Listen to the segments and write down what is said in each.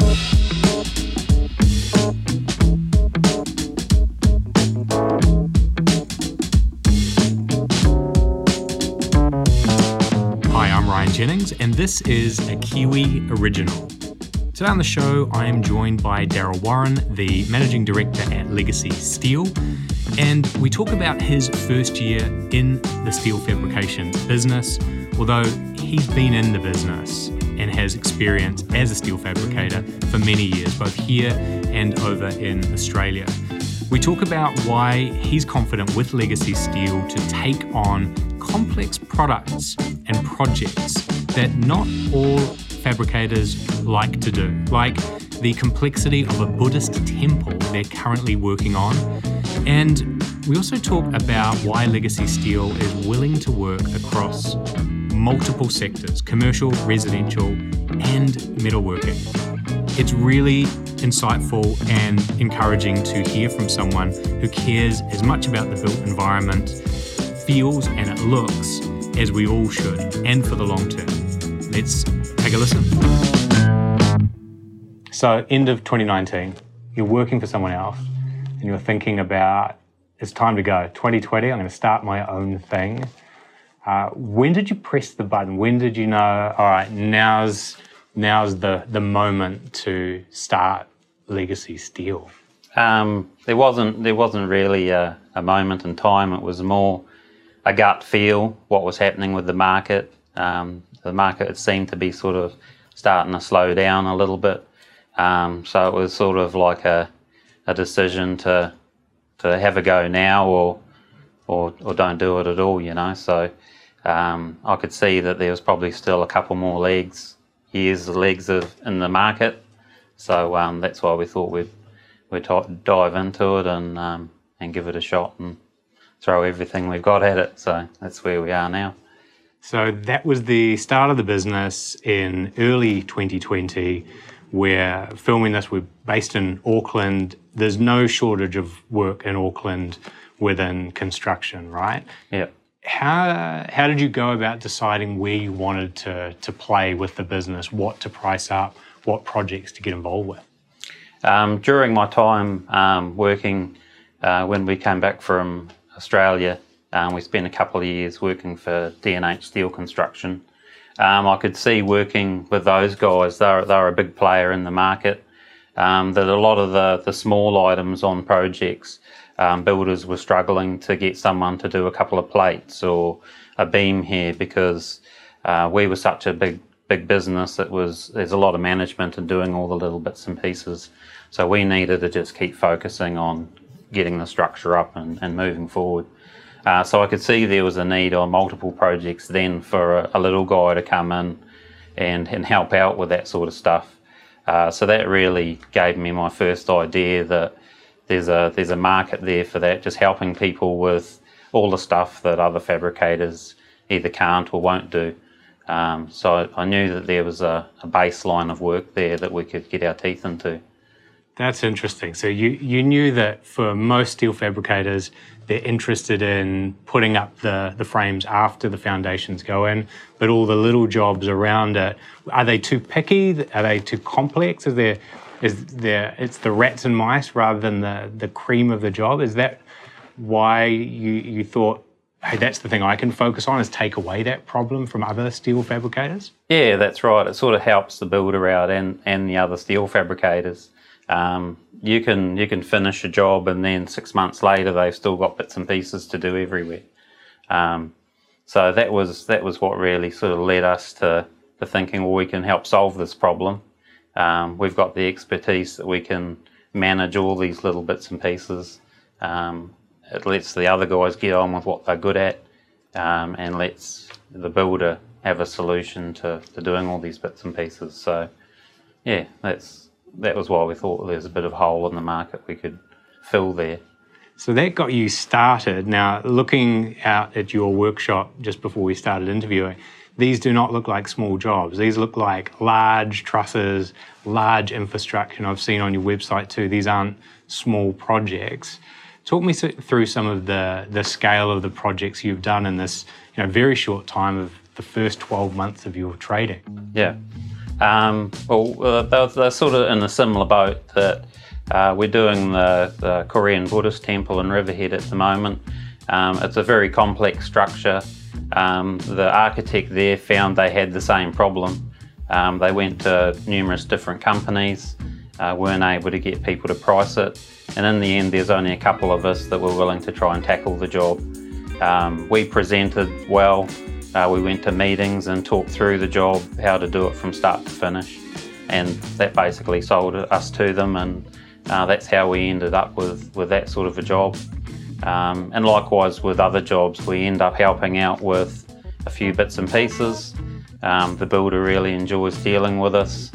Hi, I'm Ryan Jennings, and this is a Kiwi Original. Today on the show, I am joined by Daryl Warren, the Managing Director at Legacy Steel, and we talk about his first year in the steel fabrication business, although he's been in the business and has experience as a steel fabricator for many years, both here and over in Australia. We talk about why he's confident with Legacy Steel to take on complex products and projects that not all fabricators like to do, like the complexity of a Buddhist temple they're currently working on. And we also talk about why Legacy Steel is willing to work across multiple sectors commercial, residential, and metalworking. It's really insightful and encouraging to hear from someone who cares as much about the built environment, feels, and it looks as we all should, and for the long term. Let's take a listen. So, end of 2019, you're working for someone else and you're thinking about it's time to go. 2020, I'm going to start my own thing. Uh, when did you press the button? When did you know, all right, now's now's the the moment to start Legacy Steel? Um, there wasn't there wasn't really a, a, moment in time. It was more a gut feel what was happening with the market. Um, the market seemed to be sort of starting to slow down a little bit. Um, so it was sort of like a, a decision to to have a go now or or or don't do it at all. You know. So um, I could see that there was probably still a couple more legs, years of legs of, in the market. So um, that's why we thought we'd we'd dive into it and um, and give it a shot and throw everything we've got at it. So that's where we are now. So that was the start of the business in early 2020. We're filming this. We're based in Auckland. There's no shortage of work in Auckland within construction, right? Yeah. How how did you go about deciding where you wanted to to play with the business, what to price up, what projects to get involved with? Um, during my time um, working, uh, when we came back from Australia, um, we spent a couple of years working for D&H Steel Construction. Um, I could see working with those guys, they're, they're a big player in the market, um, that a lot of the, the small items on projects, um, builders were struggling to get someone to do a couple of plates or a beam here because uh, we were such a big big business. It was there's a lot of management and doing all the little bits and pieces. So we needed to just keep focusing on getting the structure up and, and moving forward. Uh, so I could see there was a need on multiple projects then for a, a little guy to come in and, and help out with that sort of stuff. Uh, so that really gave me my first idea that there's a there's a market there for that, just helping people with all the stuff that other fabricators either can't or won't do. Um, so I knew that there was a, a, baseline of work there that we could get our teeth into. That's interesting. So you, you knew that for most steel fabricators, they're interested in putting up the, the frames after the foundations go in, but all the little jobs around it, are they too picky? Are they too complex? Is there, is there, it's the rats and mice rather than the, the cream of the job? Is that why you, you thought hey, that's the thing I can focus on is take away that problem from other steel fabricators? Yeah, that's right. It sort of helps the builder out and, and the other steel fabricators. Um, you can you can finish a job and then six months later they've still got bits and pieces to do everywhere. Um, so that was that was what really sort of led us to, to thinking, well, we can help solve this problem. Um, we've got the expertise that we can manage all these little bits and pieces um, it lets the other guys get on with what they're good at um, and lets the builder have a solution to, to doing all these bits and pieces. So, yeah, that's that was why we thought there's a bit of hole in the market we could fill there. So that got you started. Now, looking out at your workshop just before we started interviewing, these do not look like small jobs. These look like large trusses, large infrastructure. And I've seen on your website too, these aren't small projects. Talk me through some of the, the scale of the projects you've done in this you know, very short time of the first 12 months of your trading. Yeah. Um, well, uh, they're, they're, sort of in a similar boat that uh, we're doing the, the, Korean Buddhist temple in Riverhead at the moment. Um, it's a very complex structure. Um, the architect there found they had the same problem. Um, they went to numerous different companies, uh, weren't able to get people to price it, and in the end, there's only a couple of us that were willing to try and tackle the job. Um, we presented well, uh, we went to meetings and talked through the job, how to do it from start to finish, and that basically sold us to them, and uh, that's how we ended up with, with that sort of a job. Um, and likewise with other jobs, we end up helping out with a few bits and pieces. Um, the builder really enjoys dealing with us.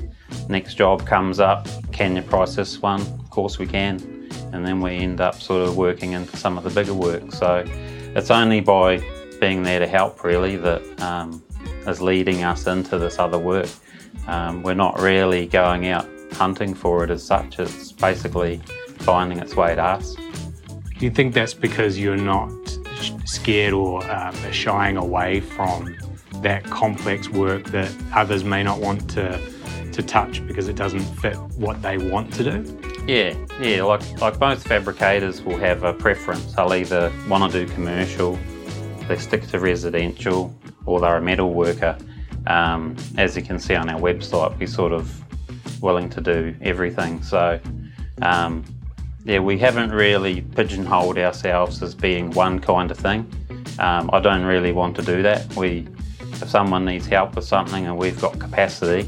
Next job comes up, can you price this one? Of course we can. And then we end up sort of working into some of the bigger work. So it's only by being there to help really that um, is leading us into this other work. Um, we're not really going out hunting for it as such, it's basically finding its way to us. Do you think that's because you're not scared or um, shying away from that complex work that others may not want to to touch because it doesn't fit what they want to do? Yeah, yeah. Like like most fabricators will have a preference. They'll either want to do commercial, they stick to residential, or they're a metal worker. Um, as you can see on our website, we're sort of willing to do everything. So um, yeah, we haven't really pigeonholed ourselves as being one kind of thing. Um, I don't really want to do that. We, if someone needs help with something and we've got capacity,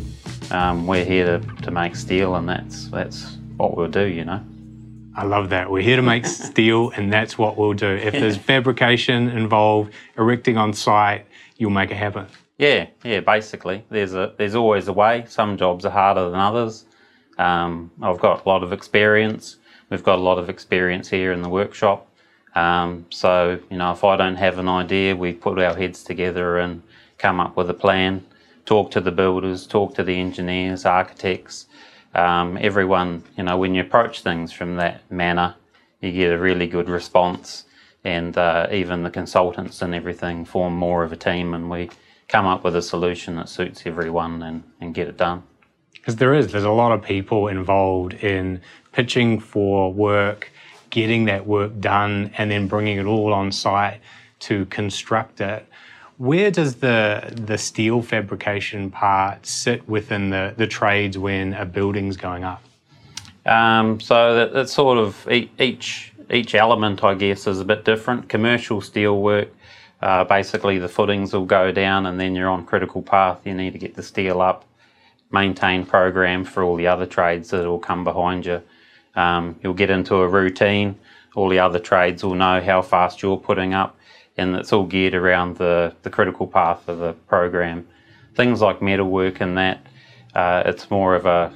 um, we're here to, to make steel, and that's that's what we'll do. You know. I love that. We're here to make steel, and that's what we'll do. If there's fabrication involved, erecting on site, you'll make it happen. Yeah, yeah. Basically, there's a there's always a way. Some jobs are harder than others. Um, I've got a lot of experience. We've got a lot of experience here in the workshop. Um, so, you know, if I don't have an idea, we put our heads together and come up with a plan, talk to the builders, talk to the engineers, architects, um, everyone. You know, when you approach things from that manner, you get a really good response. And uh, even the consultants and everything form more of a team, and we come up with a solution that suits everyone and, and get it done. Because there is, there's a lot of people involved in pitching for work, getting that work done, and then bringing it all on site to construct it. Where does the the steel fabrication part sit within the, the trades when a building's going up? Um, so that, that's sort of each each element, I guess, is a bit different. Commercial steel work, uh, basically the footings will go down, and then you're on critical path. You need to get the steel up, maintain program for all the other trades that will come behind you. Um, you'll get into a routine. All the other trades will know how fast you're putting up, and it's all geared around the, the critical path of the program. Things like metalwork and that, uh, it's more of a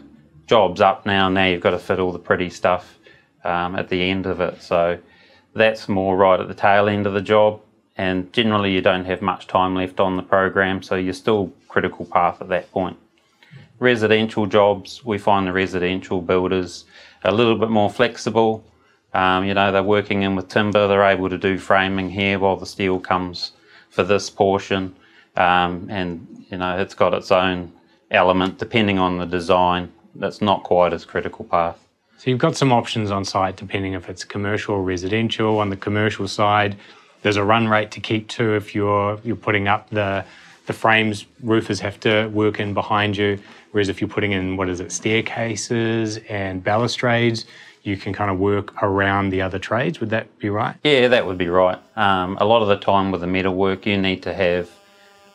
job's up now. Now you've got to fit all the pretty stuff um, at the end of it. So that's more right at the tail end of the job. And generally, you don't have much time left on the program, so you're still critical path at that point. Residential jobs, we find the residential builders a little bit more flexible. Um, you know, they're working in with timber, they're able to do framing here while the steel comes for this portion. Um, and, you know, it's got its own element depending on the design that's not quite as critical path. So you've got some options on site depending if it's commercial or residential. On the commercial side, there's a run rate to keep to if you're you're putting up the the frames. Roofers have to work in behind you. Whereas if you're putting in, what is it, staircases and balustrades, you can kind of work around the other trades. Would that be right? Yeah, that would be right. Um, a lot of the time with the metal work, you need to have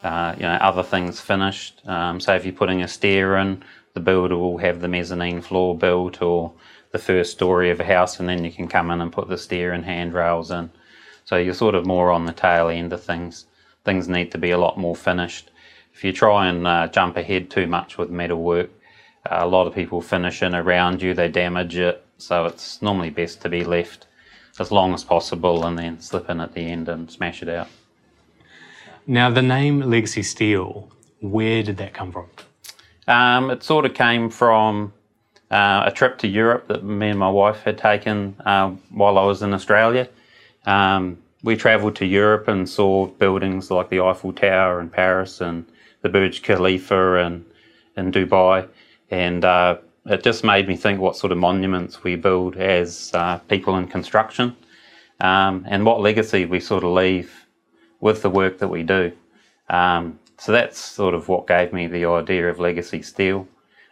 uh, you know other things finished. Um, so if you're putting a stair in, the builder will have the mezzanine floor built or the first story of a house, and then you can come in and put the stair and handrails in. So you're sort of more on the tail end of things. Things need to be a lot more finished if you try and uh, jump ahead too much with metal work, uh, a lot of people finish in around you, they damage it. So it's normally best to be left as long as possible and then slip in at the end and smash it out. Now, the name Legacy Steel, where did that come from? Um, it sort of came from uh, a trip to Europe that me and my wife had taken uh, while I was in Australia. Um, we travelled to Europe and saw buildings like the Eiffel Tower in Paris and the Burj Khalifa and in Dubai, and uh, it just made me think what sort of monuments we build as uh, people in construction, um, and what legacy we sort of leave with the work that we do. Um, so that's sort of what gave me the idea of Legacy Steel.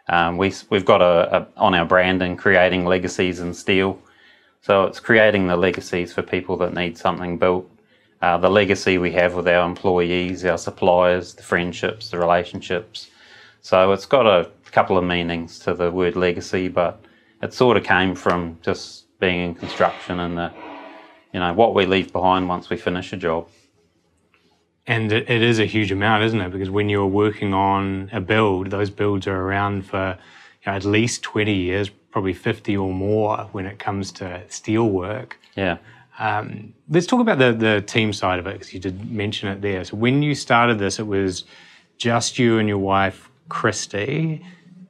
Um, we, we've got a, a, on our branding creating legacies in steel. So it's creating the legacies for people that need something built. Uh, the legacy we have with our employees, our suppliers, the friendships, the relationships. So it's got a couple of meanings to the word legacy, but it sort of came from just being in construction and the, you know, what we leave behind once we finish a job. And it, is a huge amount, isn't it? Because when you're working on a build, those builds are around for you know, at least 20 years, probably 50 or more when it comes to steel work. Yeah. Um, let's talk about the, the team side of it, because you did mention it there. So when you started this, it was just you and your wife, Kristy.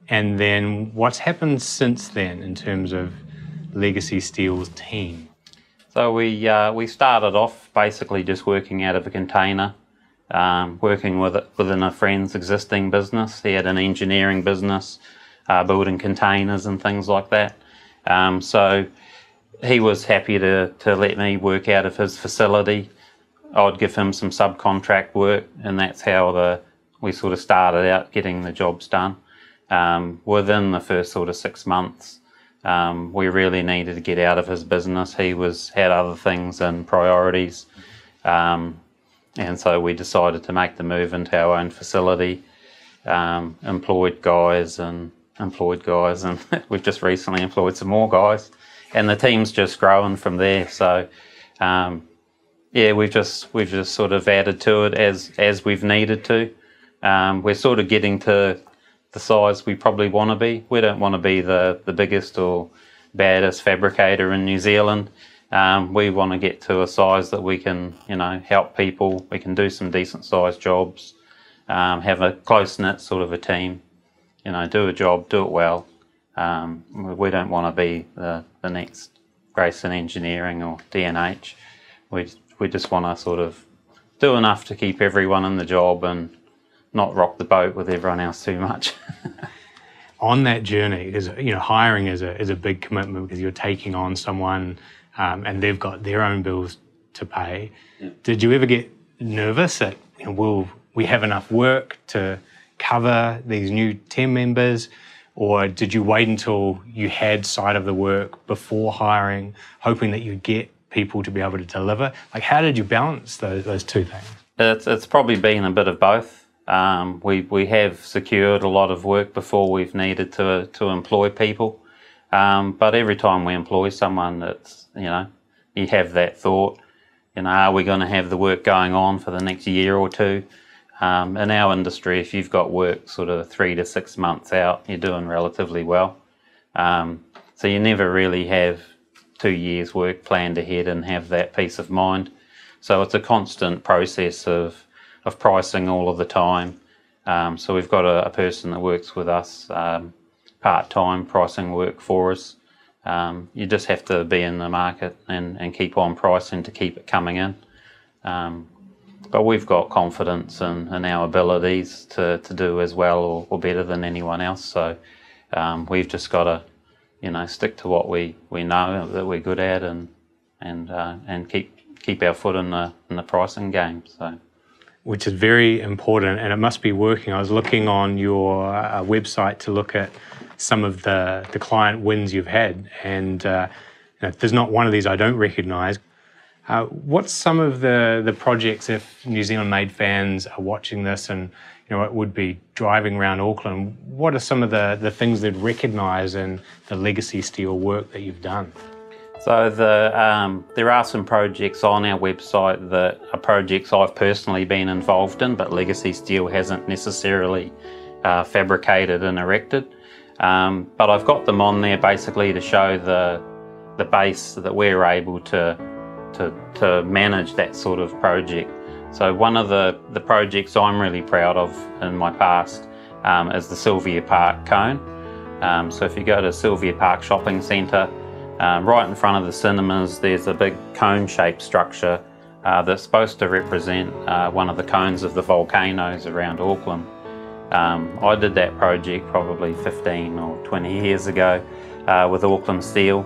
And then what's happened since then in terms of Legacy Steel's team? So we uh, we started off basically just working out of a container um, working with within a friend's existing business. He had an engineering business, uh, building containers and things like that. Um, so he was happy to, to let me work out of his facility. I'd give him some subcontract work, and that's how the we sort of started out getting the jobs done. Um, within the first sort of six months, um, we really needed to get out of his business. He was had other things and priorities. Um, and so we decided to make the move into our own facility, um, employed guys and employed guys, and we've just recently employed some more guys, and the team's just growing from there. So, um, yeah, we've just we've just sort of added to it as as we've needed to. Um, we're sort of getting to the size we probably want to be. We don't want to be the the biggest or baddest fabricator in New Zealand. Um, we want to get to a size that we can, you know, help people. We can do some decent sized jobs, um, have a close knit sort of a team, you know, do a job, do it well. Um, we don't want to be the, the next Grayson Engineering or D&H. We, we just want to sort of do enough to keep everyone in the job and not rock the boat with everyone else too much. on that journey, because you know, hiring is a is a big commitment because you're taking on someone um, and they've got their own bills to pay. Yeah. Did you ever get nervous that you know, will we have enough work to cover these new team members? Or did you wait until you had sight of the work before hiring, hoping that you'd get people to be able to deliver? Like, how did you balance those, those two things? It's, it's probably been a bit of both. Um, we, we have secured a lot of work before we've needed to, to employ people. Um, but every time we employ someone, it's you know you have that thought. You know, are we going to have the work going on for the next year or two? Um, in our industry, if you've got work sort of three to six months out, you're doing relatively well. Um, so you never really have two years' work planned ahead and have that peace of mind. So it's a constant process of of pricing all of the time. Um, so we've got a, a, person that works with us um, part-time pricing work for us. Um, you just have to be in the market and, and keep on pricing to keep it coming in. Um, but we've got confidence in, in our abilities to, to do as well or, or better than anyone else. So um, we've just got to, you know, stick to what we, we know that we're good at and and uh, and keep keep our foot in the in the pricing game. So which is very important and it must be working. I was looking on your uh, website to look at some of the, the client wins you've had, and uh, you know, there's not one of these I don't recognise. Uh, what's some of the, the projects if New Zealand made fans are watching this and you know it would be driving around Auckland? What are some of the, the things they'd recognise in the legacy steel work that you've done? So the, um, there are some projects on our website that are projects I've personally been involved in, but Legacy Steel hasn't necessarily uh, fabricated and erected. Um, but I've got them on there basically to show the the base that we're able to to, to manage that sort of project. So one of the, the projects I'm really proud of in my past um, is the Sylvia Park cone. Um, so if you go to Sylvia Park Shopping Centre, um, right in front of the cinemas, there's a big cone shaped structure uh, that's supposed to represent uh, one of the cones of the volcanoes around Auckland. Um, I did that project probably 15 or 20 years ago uh, with Auckland Steel.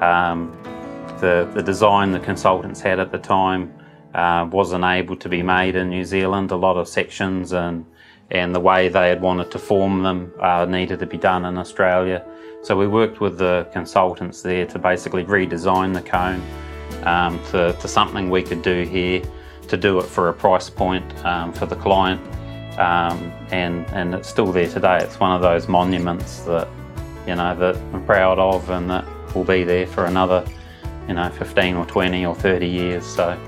Um, the, the design the consultants had at the time uh, wasn't able to be made in New Zealand. A lot of sections and and the way they had wanted to form them uh, needed to be done in Australia. So we worked with the consultants there to basically redesign the cone um, to, to, something we could do here, to do it for a price point um, for the client. Um, and, and it's still there today. It's one of those monuments that, you know, that I'm proud of and that will be there for another, you know, 15 or 20 or 30 years. So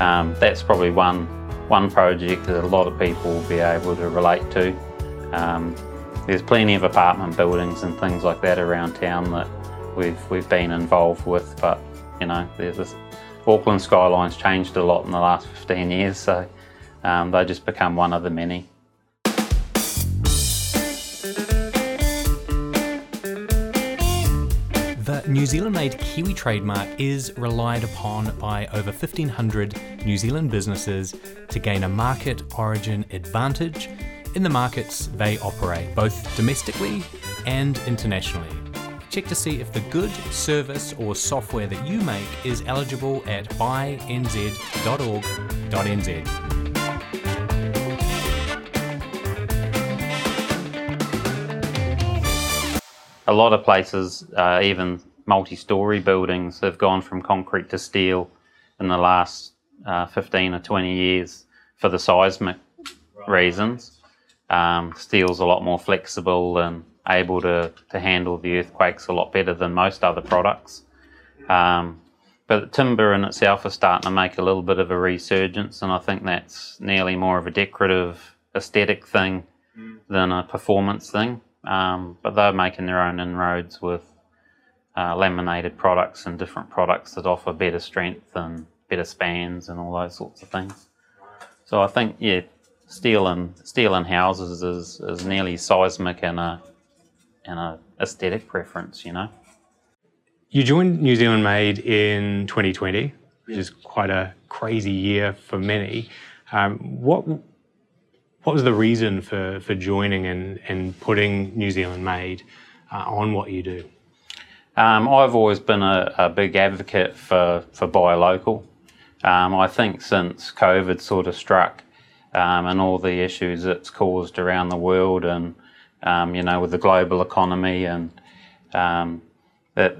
um, that's probably one one project that a lot of people will be able to relate to. Um, there's plenty of apartment buildings and things like that around town that we've we've been involved with, but you know, there's this Auckland skyline's changed a lot in the last 15 years, so um, they just become one of the many. New Zealand made Kiwi trademark is relied upon by over 1,500 New Zealand businesses to gain a market origin advantage in the markets they operate, both domestically and internationally. Check to see if the good service or software that you make is eligible at buynz.org.nz. a lot of places, uh, even multi-story buildings have gone from concrete to steel in the last uh, 15 or 20 years for the seismic right. reasons. Um, steel's a lot more flexible and able to, to handle the earthquakes a lot better than most other products. Um, but timber in itself is starting to make a little bit of a resurgence, and I think that's nearly more of a decorative aesthetic thing mm. than a performance thing. Um, but they're making their own inroads with uh, laminated products and different products that offer better strength and better spans and all those sorts of things. So I think yeah, steel and steel in houses is, is nearly seismic in a in a aesthetic preference, you know. You joined New Zealand Made in 2020, which is quite a crazy year for many. Um, what what was the reason for, for joining and, and putting New Zealand Made uh, on what you do? Um, I've always been a, a, big advocate for, for buy local. Um, I think since COVID sort of struck um, and all the issues it's caused around the world and, um, you know, with the global economy and um, that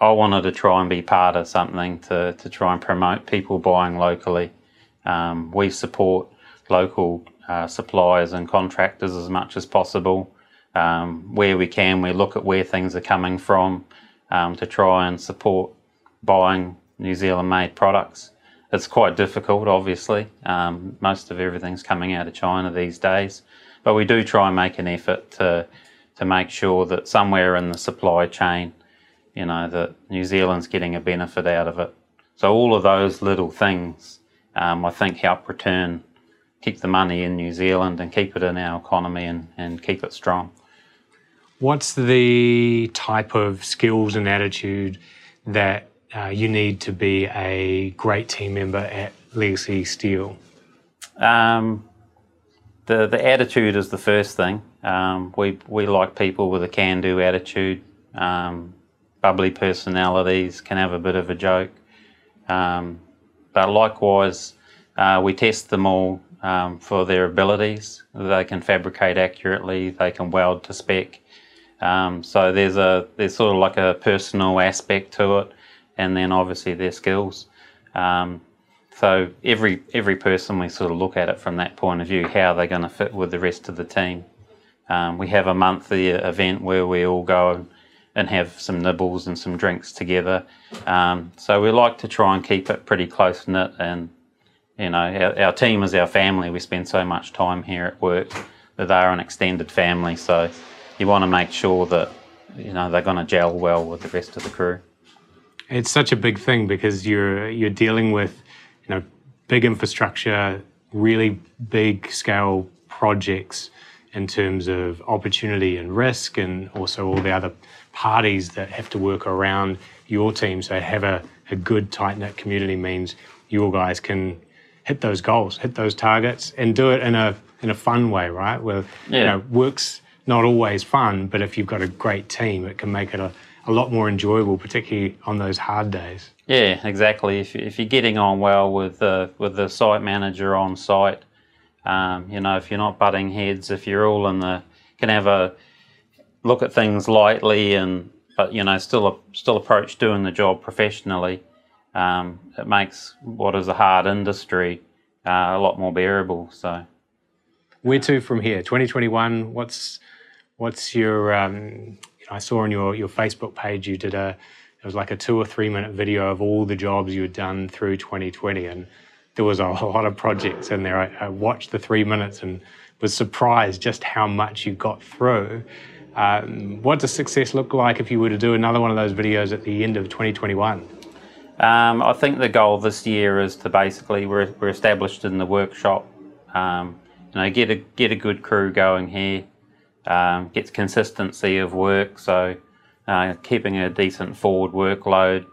I wanted to try and be part of something to, to try and promote people buying locally. Um, we support local uh, suppliers and contractors as much as possible. where we can, we look at where things are coming from um, to try and support buying New Zealand made products. It's quite difficult, obviously. Um, most of everything's coming out of China these days, but we do try and make an effort to to make sure that somewhere in the supply chain, you know, that New Zealand's getting a benefit out of it. So all of those little things, um, I think, help return, keep the money in New Zealand and keep it in our economy and, and keep it strong. What's the type of skills and attitude that uh, you need to be a great team member at Legacy Steel? Um, the the attitude is the first thing. Um, we we like people with a can-do attitude, um, bubbly personalities, can have a bit of a joke. Um, but likewise, uh, we test them all um, for their abilities. They can fabricate accurately. They can weld to spec. Um, so there's a there's sort of like a personal aspect to it, and then obviously their skills. Um, so every every person we sort of look at it from that point of view, how are they're going to fit with the rest of the team. Um, we have a monthly event where we all go and have some nibbles and some drinks together. Um, so we like to try and keep it pretty close knit, and you know our, our team is our family. We spend so much time here at work that they are an extended family. So you want to make sure that you know they're going to gel well with the rest of the crew. It's such a big thing because you're you're dealing with you know big infrastructure, really big scale projects in terms of opportunity and risk, and also all the other parties that have to work around your team. So have a, a good tight knit community means your guys can hit those goals, hit those targets, and do it in a in a fun way, right? Where Yeah. you know, work's not always fun, but if you've got a great team, it can make it a, a lot more enjoyable, particularly on those hard days. Yeah, exactly. If, if you're getting on well with the with the site manager on site, um, you know, if you're not butting heads, if you're all in the can have a look at things lightly and but you know still still approach doing the job professionally, um, it makes what is a hard industry uh, a lot more bearable. So Where to from here? 2021. What's what's your? Um, you know, I saw on your your Facebook page you did a. It was like a two or three minute video of all the jobs you had done through 2020, and there was a lot of projects in there. I, I watched the three minutes and was surprised just how much you got through. Um, what does success look like if you were to do another one of those videos at the end of 2021? Um, I think the goal this year is to basically we're, we're established in the workshop. Um, you know, get a get a good crew going here. Um, gets consistency of work, so uh, keeping a decent forward workload,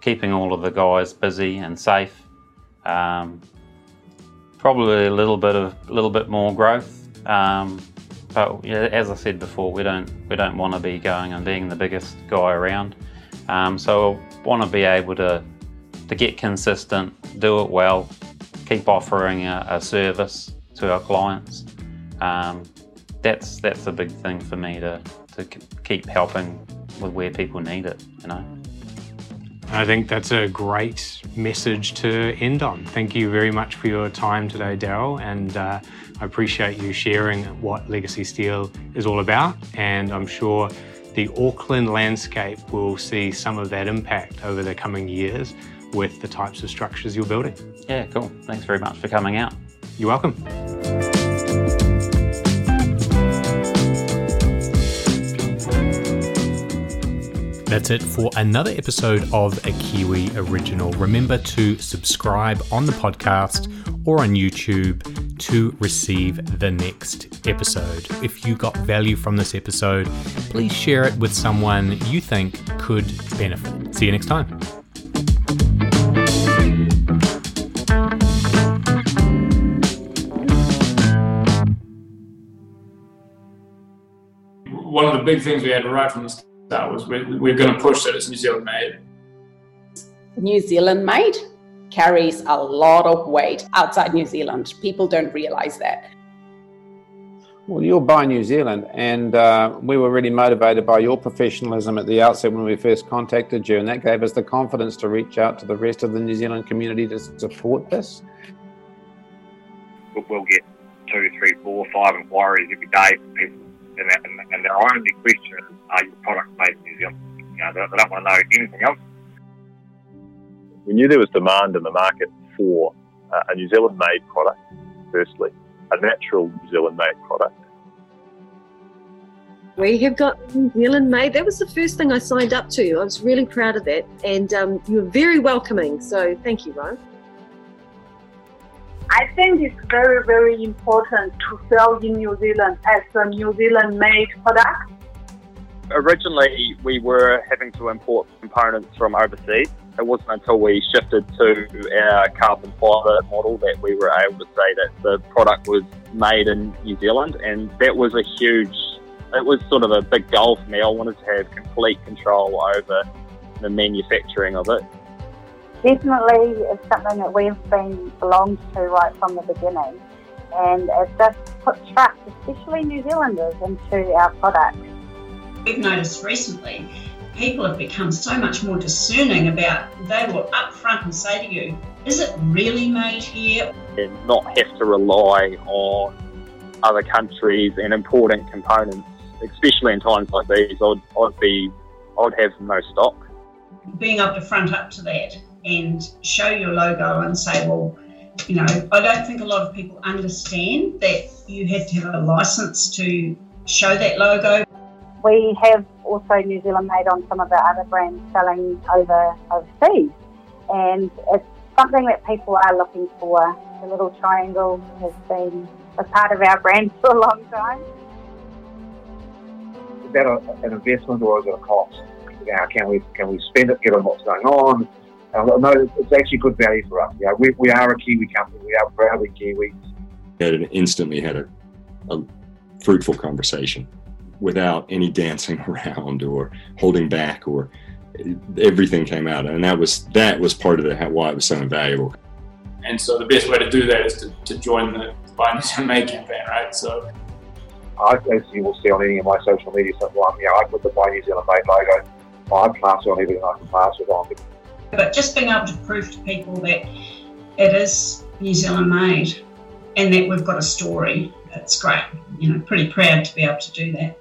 keeping all of the guys busy and safe. Um, probably a little bit of a little bit more growth. Um, but as I said before, we don't we don't want to be going and being the biggest guy around. Um, so I want to be able to to get consistent, do it well, keep offering a, a service to our clients. Um, that's that's a big thing for me to to keep helping with where people need it. You know. I think that's a great message to end on. Thank you very much for your time today, Daryl, and uh, I appreciate you sharing what Legacy Steel is all about. And I'm sure the Auckland landscape will see some of that impact over the coming years with the types of structures you're building. Yeah, cool. Thanks very much for coming out. You're welcome. That's it for another episode of a Kiwi Original. Remember to subscribe on the podcast or on YouTube to receive the next episode. If you got value from this episode, please share it with someone you think could benefit. See you next time. one of the big things we had right from the start was we, we're going to push that it's New Zealand made. New Zealand made carries a lot of weight outside New Zealand. People don't realize that. Well, you're by New Zealand, and uh, we were really motivated by your professionalism at the outset when we first contacted you, and that gave us the confidence to reach out to the rest of the New Zealand community to support this. we'll, we'll get two, three, four, five inquiries every day from people, and, that, and, and their only question is, "Are your products made in New Zealand?" You know, they, they don't want to know anything else. we knew there was demand in the market for uh, a New Zealand made product, firstly, a natural New Zealand made product. We have got New Zealand made. That was the first thing I signed up to. I was really proud of that. And um, you were very welcoming. So thank you, Ryan. I think it's very, very important to sell in New Zealand as a New Zealand made product. Originally, we were having to import components from overseas. It wasn't until we shifted to our carbon fibre model that we were able to say that the product was made in New Zealand, and that was a huge. It was sort of a big goal for me. I wanted to have complete control over the manufacturing of it. Definitely, it's something that we've been belonged to right from the beginning, and it just put trust, especially New Zealanders, into our product. We've noticed recently people have become so much more discerning about they will upfront and say to you, is it really made here? and not have to rely on other countries and important components, especially in times like these. I'd, I'd be, I'd have no stock. Being able to front up to that and show your logo and say, well, you know, I don't think a lot of people understand that you have to have a license to show that logo. We have also New Zealand made on some of our other brands selling over overseas, and it's something that people are looking for. The little triangle has been a part of our brand for a long time. Is that a, an investment or is it a cost? You know, can we can we spend it given what's going on? Uh, no, it's actually good value for us. You know, we, we are a Kiwi company. We are proudly Kiwi. had instantly had a a fruitful conversation without any dancing around or holding back or everything came out and that was that was part of the why it was so invaluable and so the best way to do that is to, to join the Buy New Zealand Made campaign right so I, as you will see on any of my social media stuff, like, you know, I put the Buy New Zealand Made logo. I plaster classy on everything I can plaster it on. But just being able to prove to people that it is New Zealand made and that we've got a story, it's great. You know, pretty proud to be able to do that.